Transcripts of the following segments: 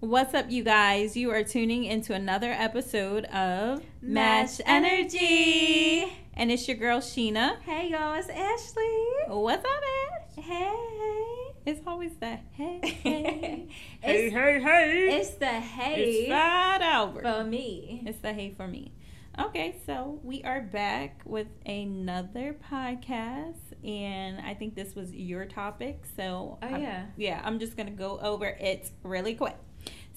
What's up, you guys? You are tuning into another episode of Match Energy. And it's your girl, Sheena. Hey y'all, it's Ashley. What's up, Ash? Hey. It's always the hey, hey. it's, hey, hey. It's the hey It's right over. for me. It's the hey for me. Okay, so we are back with another podcast, and I think this was your topic. So, Oh I'm- yeah. yeah, I'm just gonna go over it really quick.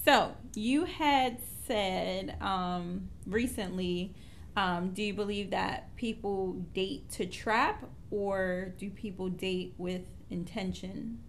So, you had said um, recently, um, do you believe that people date to trap, or do people date with intention?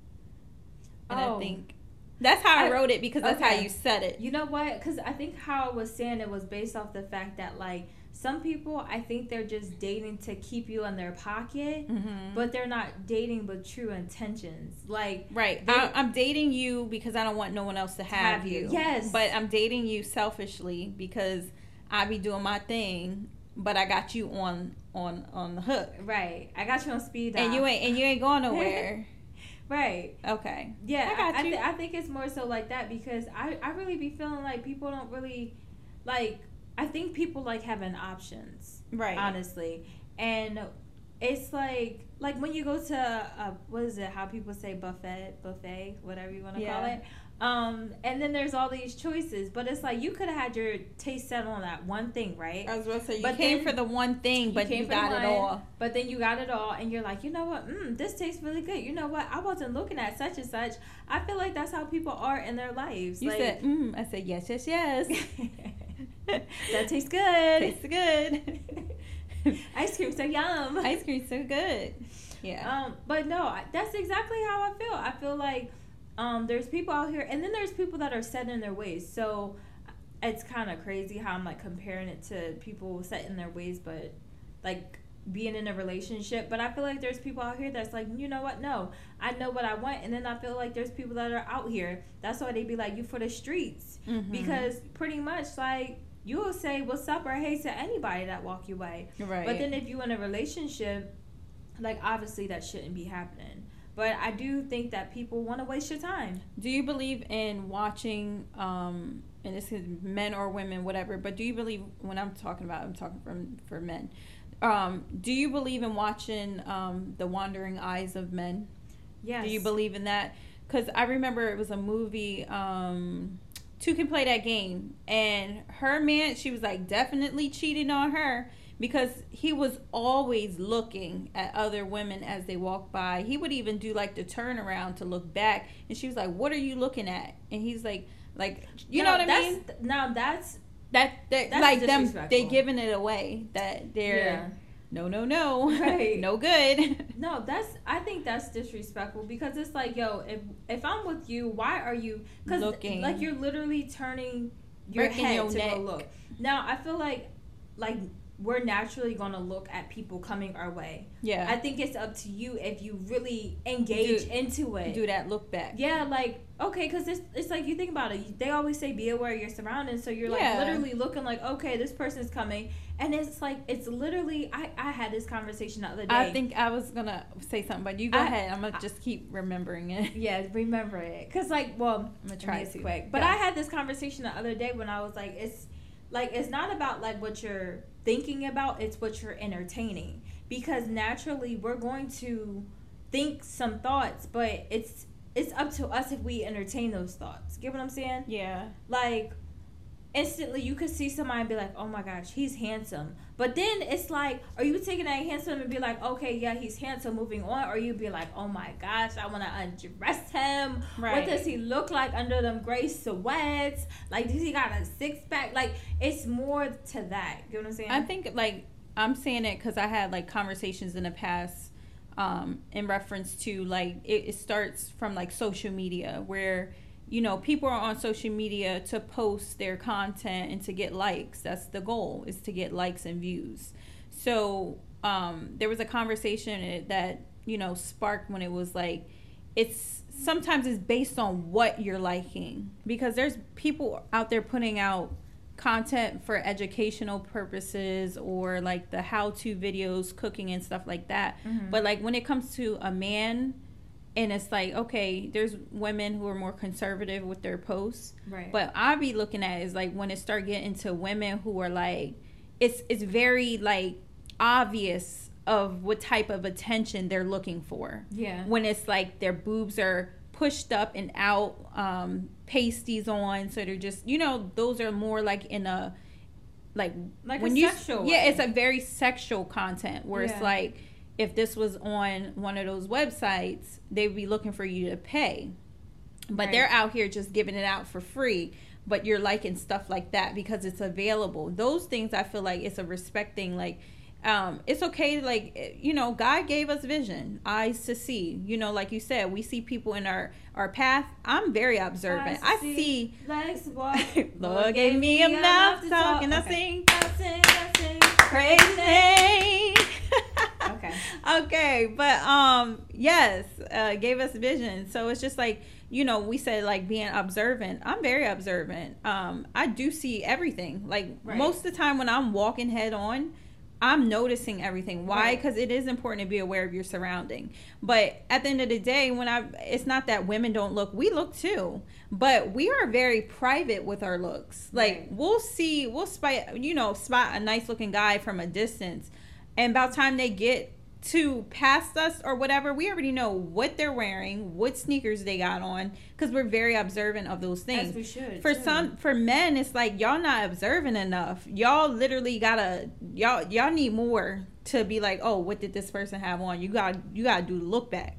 And I Oh. think that's how I, I- wrote it because that's how you said it. You know what? Because I think how I was saying it was based off the fact that like some people, I think they're just dating to keep you in their pocket, Mhm. but they're not dating with true intentions. Like Right. They- I, I'm dating you because I don't want no one else to have, have you. you. Yes. But I'm dating you selfishly because I be doing my thing, but I got you on on on the hook, right, I got you on speed dial. and you ain't and you ain't going nowhere. right. okay. Yeah, I got I, you. th- I think it's more so like that because I, I really be feeling like people don't really like. I think people like having options, Right. honestly, and it's like like when you go to uh, what is it? How people say buffet, buffet, whatever you want to call it. Um, and then there's all these choices, but it's like you could have had your taste set on that one thing, right? I was about to say you But came for the one thing, but you, for got the it all. But then you got it all, and you're like, you know what? Mm, this tastes really good. You know what? I wasn't looking at such and such. I feel like that's how people are in their lives. You like, said, mm. I said yes, yes, yes. that tastes good. Tastes good. Ice cream so yum. Ice cream's so good. Yeah. Um, but no, that's exactly how I feel. I feel like um, there's people out here, and then there's people that are set in their ways. So it's kind of crazy how I'm like comparing it to people set in their ways, but like being in a relationship. But I feel like there's people out here that's like, you know what? No, I know what I want, and then I feel like there's people that are out here. That's why they be like, you for the streets, Mhm. because pretty much like. You will say what's up or hey to anybody that walk your way. right. But then if you in a relationship, like obviously that shouldn't be happening. But I do think that people want to waste your time. Do you believe in watching, um, and this is men or women, whatever, but do you believe, when I'm talking about, I'm talking from for men, um, do you believe in watching um, The Wandering Eyes of Men? Yes. Do you believe in that? Because I remember it was a movie, um, Two Can Play That Game, and her man, she was like definitely cheating on her because he was always looking at other women as they walked by. He would even do like the turnaround to look back, and she was like, "What are you looking at?" And he's like, "Like, you know what I that's, mean? Now that's That that that's like them, they giving it away that they're yeah. No, no, no, Right. no good." No, that's I think that's disrespectful because it's like, yo, if if I'm with you, why are you? Because Looking. like you're literally turning your Breaking head your to neck. go look. Now I feel like like we're naturally gonna look at people coming our way. yeah, I think it's up to you if you really engage Do- into it. do that look back. Yeah, like okay, because it's it's like you think about it. They always say be aware of your surroundings, so you're like Yeah. literally looking like okay, this person's coming, and it's like it's literally. I I had this conversation the other day. I think I was gonna say something, but you go I- ahead. I'm gonna I- just keep remembering it. Yeah, remember it, cause like well, I'm gonna try to. quick. But Yeah. I had this conversation the other day when I was like, it's like it's not about like what you're thinking about; it's what you're entertaining. Because naturally, we're going to think some thoughts, but it's it's up to us if we entertain those thoughts. Get what I'm saying? Yeah, like instantly you could see somebody and be like, "Oh my gosh, he's handsome." But then it's like, are you taking that handsome and be like, "Okay, yeah, he's handsome, moving on," or you be like, "Oh my gosh, I want to undress him. right. What does he look like under them gray sweats? Like, does he got a six pack? Like, it's more to that. You know what I'm saying? I think like I'm saying it because I had like conversations in the past um, in reference to like it, it starts from like social media where you know people are on social media to post their content and to get likes. That's the goal is to get likes and views. So um, there was a conversation that you know sparked when it was like it's sometimes it's based on what you're liking because there's people out there putting out content for educational purposes or like the how to videos cooking and stuff like that Mhm. but like when it comes to a man and it's like okay there's women who are more conservative with their posts Right. but i'll be looking at is like when it start getting to women who are like it's it's very like obvious of what type of attention they're looking for yeah. when it's like their boobs are pushed up and out um pasties on so they're just you know those are more like in a like Like when a you sexual yeah way. it's a very sexual content where it's like if this was on one of those websites they'd be looking for you to pay. But Right. they're out here just giving it out for free but you're liking stuff like that because it's available. Those things i feel like it's a respect thing like um it's okay like you know god gave us vision eyes to see. You know like you said we see people in our our path. I'm very observant. Eyes to i see, see Legs walk. lord gave me a mouth to talk and i sing I sing, I sing. crazy Okay. but um yes uh gave us vision. So it's just like you know we said like being observant. I'm very observant. Um i do see everything. Like Right. most of the time when i'm walking head on i'm noticing everything. Why? Right. because it is important to be aware of your surrounding. But at the end of the day when i it's not that women don't look. We look too. But we are very private with our looks. Like Right. we'll see we'll spot you know spot a nice looking guy from a distance. And about time they get to past us or whatever we already know what they're wearing what sneakers they got on because we're very observant of those things As we should. for too. some for men it's like y'all not observant enough y'all literally gotta y'all y'all need more to be like oh what did this person have on you got you gotta do the look back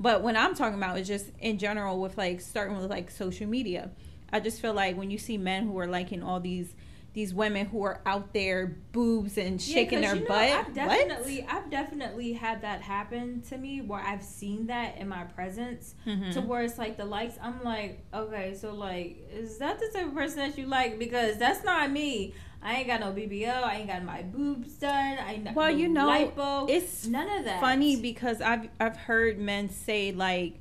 but when i'm talking about is just in general with like starting with like social media i just feel like when you see men who are liking all these these women who are out there boobs and Yeah, shaking 'cause their know, butt I've what? definitely, I've definitely had that happen to me where I've seen that in my presence. Mhm. To where it's like the likes, I'm like, okay, so like, is that the type of person that you like? Because that's not me. I ain't got no BBL. I ain't got my boobs done. I ain't Well, no you know, lipo. it's none of that. funny because I've I've heard men say like,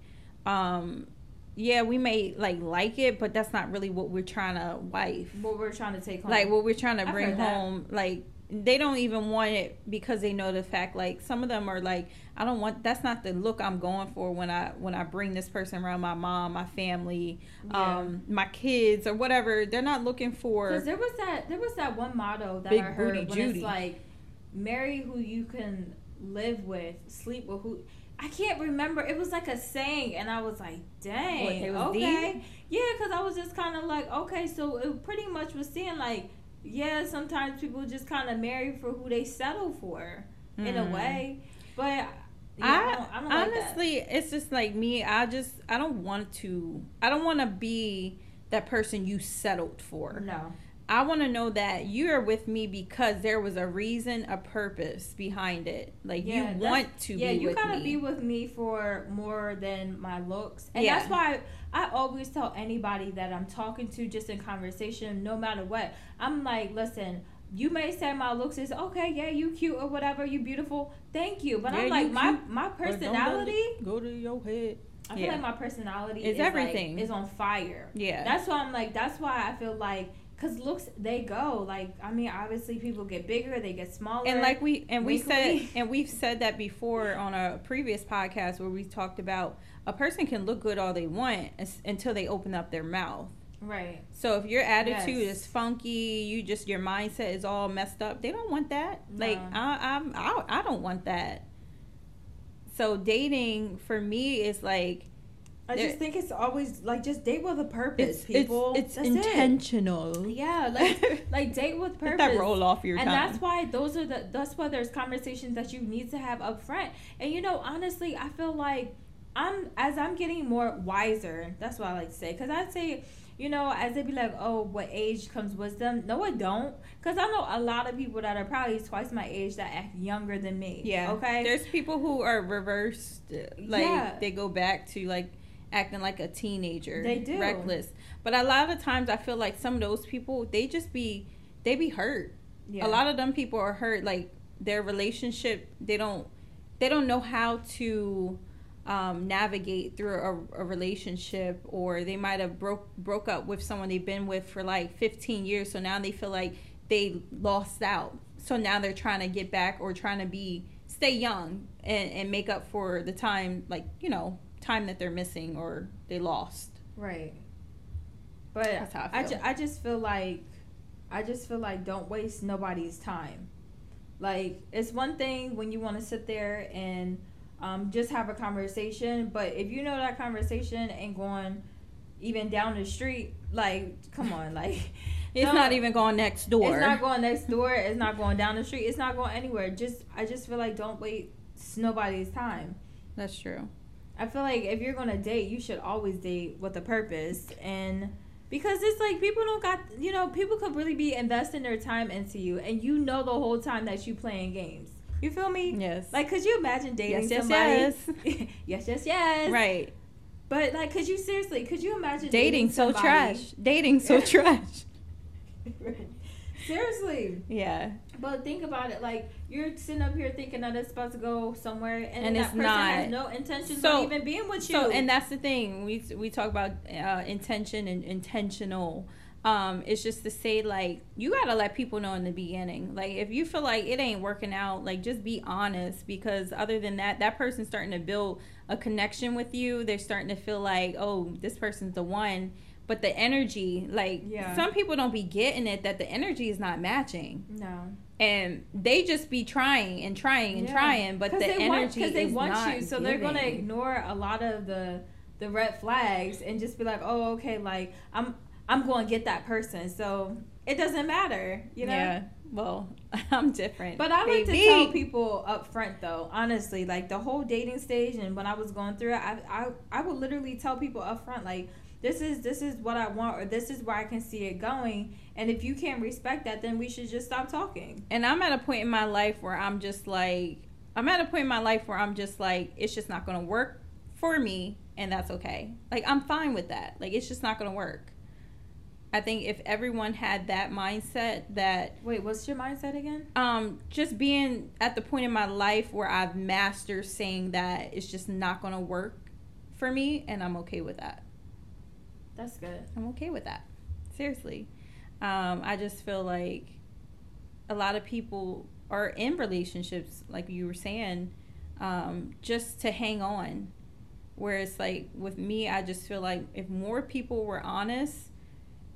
um, yeah, we may like like it, but that's not really what we're trying to wife. what we're trying to take home. Like what we're trying to bring heard that. home. Like they don't even want it because they know the fact. Like some of them are like, I don't want. That's not the look I'm going for when I when I bring this person around my mom, my family, Yeah. um, my kids or whatever. They're not looking for. Because there was that there was that one motto that I heard when Judy. it's like marry who you can live with, sleep with who I can't remember. It was like a saying and I was like, dang. What, was okay. deep? Yeah, because I was just kind of like, okay, so it pretty much was saying like, yeah, sometimes people just kind of marry for who they settle for in a Mm. way. But yeah, I, I, don't, I don't like honestly, it's just like me. I just I don't want to. I don't want to be that person you settled for. No. I want to know that you are with me because there was a reason, a purpose behind it. Like Yeah, you want to yeah, be you with gotta me. be with me for more than my looks, and Yeah. that's why I always tell anybody that I'm talking to, just in conversation, no matter what. I'm like, listen, you may say my looks is okay, yeah, you cute or whatever, you beautiful, thank you, but Yeah, I'm like my my But don't let personality. Go to your head. I feel yeah. like my personality It's is like- everything. is on fire. Yeah. That's why I'm like. That's why I feel like. Cause looks they go like I mean obviously people get bigger they get smaller and like we and we said and we've said that before on a previous podcast where we talked about a person can look good all they want as- until they open up their mouth. right So if your attitude Yes. is funky, you just your mindset is all messed up. They don't want that. Like I, I'm, I, I don't want that. So dating for me is like I just think it's always like just date with a purpose, it's people. it's, it's That's it. intentional. Yeah, like like date with Let purpose. that roll off your and tongue. that's why those are the that's why there's conversations that you need to have up front. And you know, honestly, I feel like I'm as I'm getting more wiser. That's what I like to say because I say. You know, as they be like, oh, what age comes wisdom? No, it don't. Because I know a lot of people that are probably twice my age that act younger than me. yeah. Okay. There's people who are reversed. Like Yeah. they go back to like acting like a teenager. They do. reckless. But a lot of times I feel like some of those people they just be they be hurt. yeah. a lot of them people are hurt like their relationship they don't they don't know how to um, navigate through a, a relationship or they might have broke broke up with someone they've been with for like 15 years so now they feel like they lost out so now they're trying to get back or trying to be stay young and, and make up for the time like you know time that they're missing or they lost. Right. But I I, ju- I just feel like I just feel like don't waste nobody's time. Like it's one thing when you want to sit there and um, just have a conversation, but if you know that conversation ain't going even down the street, like come on, like It's No. not even going next door. it's not going next door, it's not going down the street, it's not going anywhere. Just I just feel like don't waste nobody's time. That's true. I feel like if you're gonna date, you should always date with a purpose, and because it's like people don't got you know people could really be investing their time into you, and you know the whole time that you playing games. You feel me? Yes. Like, could you imagine dating Yes, yes, somebody? yes, yes, yes. right. But like, could you seriously? Could you imagine Dating so somebody- trash. Dating so trash. Seriously. Yeah. But think about it, like you're sitting up here thinking that it's supposed to go somewhere, and, And that person not. has no intentions So- of even being with you. So, and that's the thing we we talk about uh, intention and intentional. Um, it's just to say like you gotta let people know in the beginning. Like if you feel like it ain't working out, like just be honest because other than that, that person's starting to build a connection with you. They're starting to feel like, oh, this person's the one. But the energy, like Yeah. some people don't be getting it that the energy is not matching, no. and they just be trying and trying and Yeah. trying, but the they energy want, they is want not you, so they're gonna ignore a lot of the the red flags and just be like, oh, okay, like I'm I'm going to get that person, so it doesn't matter, you know. Yeah. Well, I'm different. But I like baby. to tell people up front though, honestly, like the whole dating stage and when I was going through it, I I, I would literally tell people up front like this is this is what I want or this is where I can see it going and if you can't respect that then we should just stop talking. And I'm at a point in my life where I'm just like, I'm at a point in my life where I'm just like, it's just not going to work for me, and that's okay. Like, I'm fine with that. Like, it's just not going to work. I think if everyone had that mindset that Wait, what's your mindset again? um just being at the point in my life where I've mastered saying that it's just not going to work for me and I'm okay with that. That's good. I'm okay with that. Seriously. Um, I just feel like a lot of people are in relationships, like you were saying, um, just to hang on. Whereas, like with me, I just feel like if more people were honest,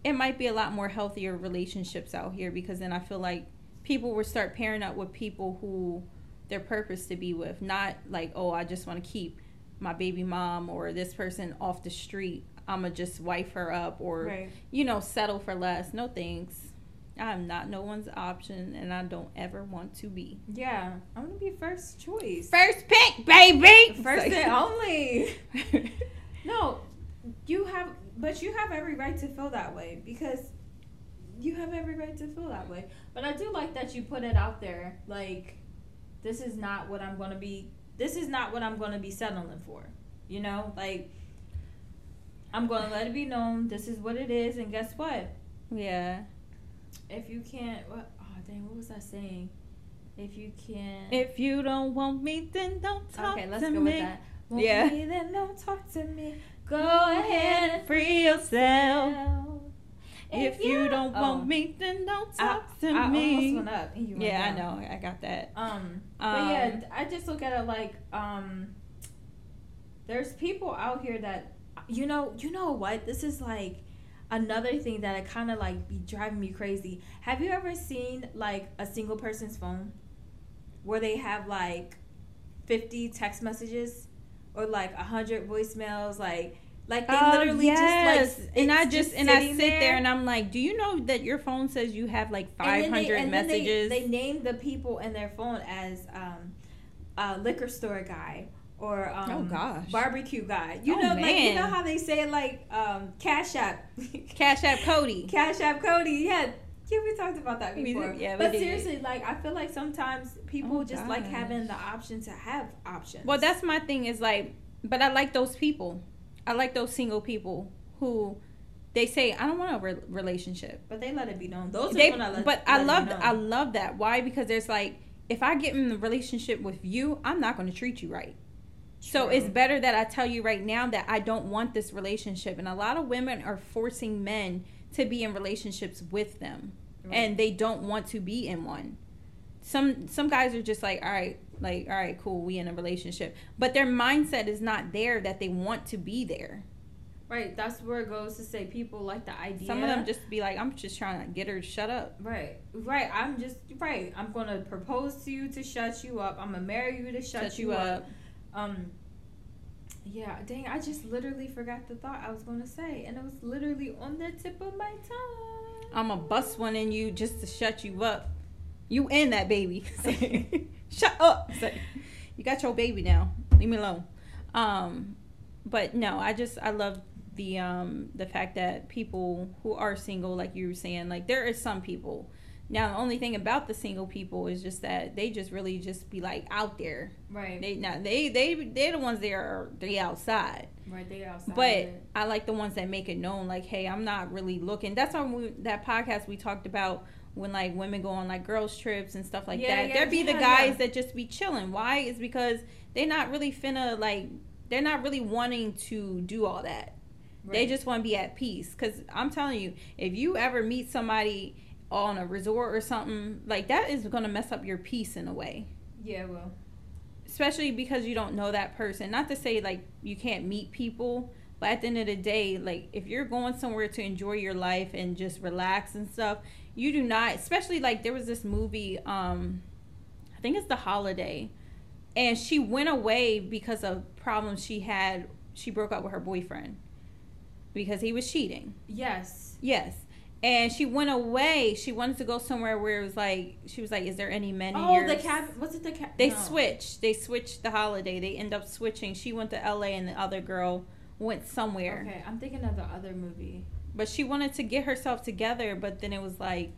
it might be a lot more healthier relationships out here because then I feel like people would start pairing up with people who their purpose to be with, not like, oh, I just want to keep my baby mom or this person off the street. I'm gonna just wife her up or Right. you know settle for less. No thanks. I'm not no one's option, and I don't ever want to be. Yeah, I'm gonna be first choice. First pick, baby. First like- and only. No, you have, but you have every right to feel that way because you have every right to feel that way. But I do like that you put it out there, like this is not what I'm gonna be. This is not what I'm gonna be settling for. You know, like I'm gonna let it be known. This is what it is, and guess what? yeah. If you can't, what? Oh dang, what was I saying? If you can't. If you don't want me, then don't talk okay, let's to go me. with that. Want Yeah. me, then don't talk to me. Go ahead and free yourself. If you don't Oh. want me, then don't I, talk to I me. almost went up. And you went yeah, I know. I got that. Um, but Um, yeah, I just look at it like um, there's people out here that you know, you know what? This is like another thing that I kind of like be driving me crazy. Have you ever seen like a single person's phone where they have like 50 text messages or like 100 voicemails like like they Oh, literally yes. just like and I it's just and I sit there. and I'm like, do you know that your phone says you have like And then they- 500 and then they- messages? They, name the people in their phone as um, a liquor store guy or um, Oh, gosh. barbecue guy. You Oh, know, like you know how they say like um, Cash App, Cash App Cody. Cash App Cody. Yeah, yeah, we talked about that before. yeah, we but did. seriously, like I feel like sometimes people Oh, just like having the option to have options. Well, that's my thing is like, but I like those people. I like those single people who they say I don't want a re- relationship. but they let it be known. Those They, are when I let, but I love. I love that. Why? Because there's like if I get in the relationship with you, I'm not going to treat you right. So it's better that I tell you right now that I don't want this relationship. And a lot of women are forcing men to be in relationships with them, Right. and they don't want to be in one. Some some guys are just like, all right, Like, all right, cool, we in a relationship. But their mindset is not there that they want to be there. Right. That's where it goes to say people like the idea. Some of them just be like, I'm just trying to get her to shut up. Right. Right. I'm just right. I'm gonna propose to you to shut you up. I'm gonna marry you to shut, Shut you, you up. up. Um. Yeah. Dang. I just literally forgot the thought I was gonna say, and it was literally on the tip of my tongue. I'm going to bust one in you just to shut you up. You and that baby. Shut up. Say, you got your baby now. Leave me alone. Um, but no, I just I love the um the fact that people who are single, like you were saying, like there is some people. Now the only thing about the single people is just that they just really just be like out there. Right. They not they they they're the ones that are they outside. right. They outside. But. I like the ones that make it known, like, hey, I'm not really looking. That's on we, that podcast we talked about when like women go on like girls trips and stuff like Yeah, that. yeah, there be the guys yeah. that just be chilling. Why? Is because they're not really finna like they're not really wanting to do all that. They just want to be at peace. Cause I'm telling you, if you ever meet somebody on a resort or something like that, is gonna mess up your peace in a way Yeah. Well. especially because you don't know that person. Not to say like you can't meet people, but at the end of the day, like if you're going somewhere to enjoy your life and just relax and stuff, you do not. Especially like there was this movie, um, I think it's The Holiday, and she went away because of problems she had. She broke up with her boyfriend because he was cheating. Yes. Yes. And she went away. She wanted to go somewhere where it was like she was like, "Is there any men in Oh, the cab. Was it the cab? they no. switched. They switched the holiday. They end up switching. She went to LA and the other girl went somewhere. Okay, I'm thinking of the other movie. But she wanted to get herself together, but then it was like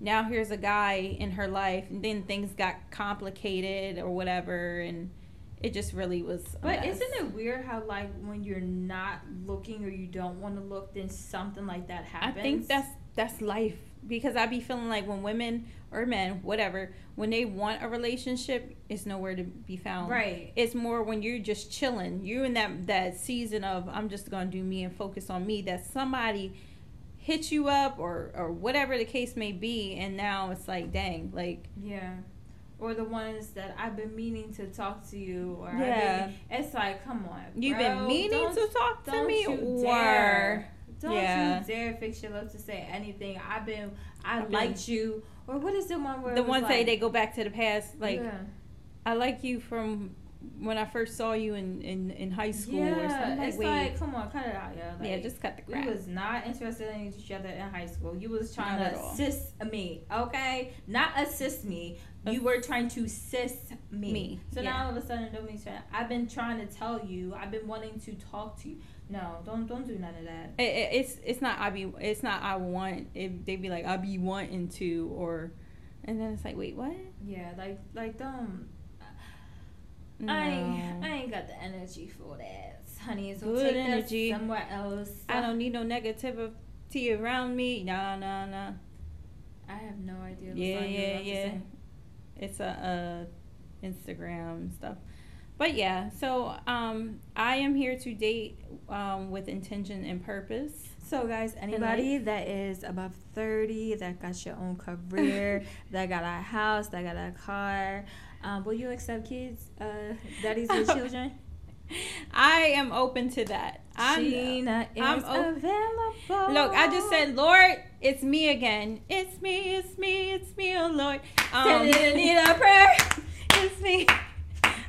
now here's a guy in her life and then things got complicated or whatever and it just really was But mess. isn't it weird how like when you're not looking or you don't want to look, then something like that happens? I think that's that's life because I be feeling like when women or men, whatever, when they want a relationship, it's nowhere to be found. right. It's more when you're just chilling. You're in that that season of I'm just gonna do me and focus on me. That somebody hits you up or or whatever the case may be, and now it's like, dang, like Yeah. Or the ones that I've been meaning to talk to you, or Yeah. been, it's like, come on, you've been meaning to talk to me, or dare. Don't Yeah. you dare fix your lips to say anything. I've been, I I've been- liked you, or what is the one where the ones like, say they go back to the past, like yeah. I like you from when I first saw you in in, in high school yeah, or something. Like, it's like, come on, cut it out, yeah. Like, yeah, just cut the We crap. was not interested in each other in high school. You was trying Not to all. assist me, okay? Not assist me. You were trying to sis me. Me, So yeah. now all of a sudden, don't mean to- I've been trying to tell you. I've been wanting to talk to you. No, don't don't do none of that. It, it, it's it's not I be it's not I want it they be like I be wanting to or and then it's like wait what Yeah, like like don't. no. I ain't, I ain't got the energy for that, honey. So Good take energy. that somewhere else. I don't need no negativity around me no no no I have no idea. what Yeah, yeah, yeah. it's a, a Instagram stuff but yeah so um I am here to date um with intention and purpose So, guys, anybody that is above 30, that got your own career, that got a house, that got a car, um, will you accept kids, uh, daddies with children? I am open to that I'm Sheena is I'm available. Look, I just said, Lord, it's me again. It's me, it's me, it's me, oh Lord. Um, need a prayer. it's me.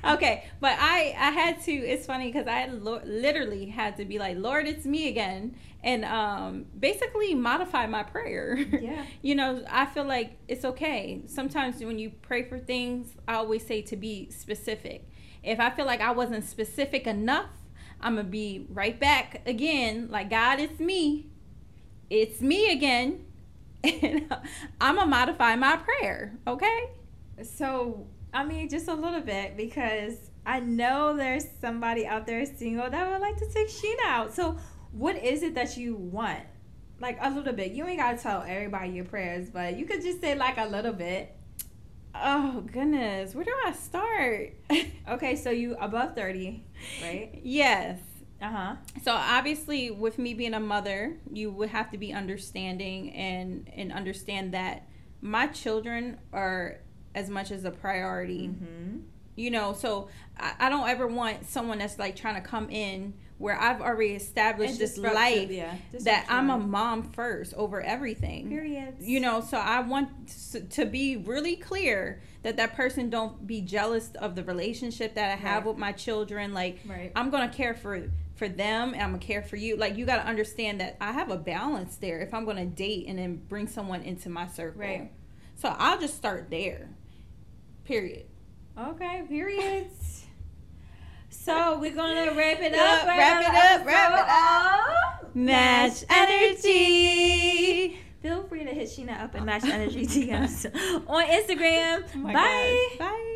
Okay, but I I had to. It's funny because I lo- literally had to be like, Lord, it's me again, and um, basically modify my prayer. Yeah. you know, I feel like it's okay. Sometimes when you pray for things, I always say to be specific. If I feel like I wasn't specific enough, I'm gonna be right back again. Like God, it's me. It's me again. And I'm gonna modify my prayer. Okay. So, I mean, just a little bit because I know there's somebody out there single that would like to take Sheena out. So, what is it that you want? Like a little bit. You ain't gotta tell everybody your prayers, but you could just say like a little bit. Oh goodness, where do I start? Okay, so you above thirty, right? yes. Uh huh. So obviously, with me being a mother, you would have to be understanding and and understand that my children are as much as a priority. Mm-hmm. You know, so I, I don't ever want someone that's like trying to come in where I've already established And this life yeah, that I'm a mom first over everything. Period. You know, so I want to be really clear that that person don't be jealous of the relationship that I have Right. with my children. Like Right. I'm gonna care for for them and I'm gonna care for you. Like you gotta understand that I have a balance there if I'm gonna date and then bring someone into my circle. Right. So I'll just start there. Period. Okay, periods. So we're gonna wrap it up. wrap it up, wrap it up. Oh, match energy. Feel free to hit Sheena up and Match Energy DMs on Instagram. Oh Bye. Bye.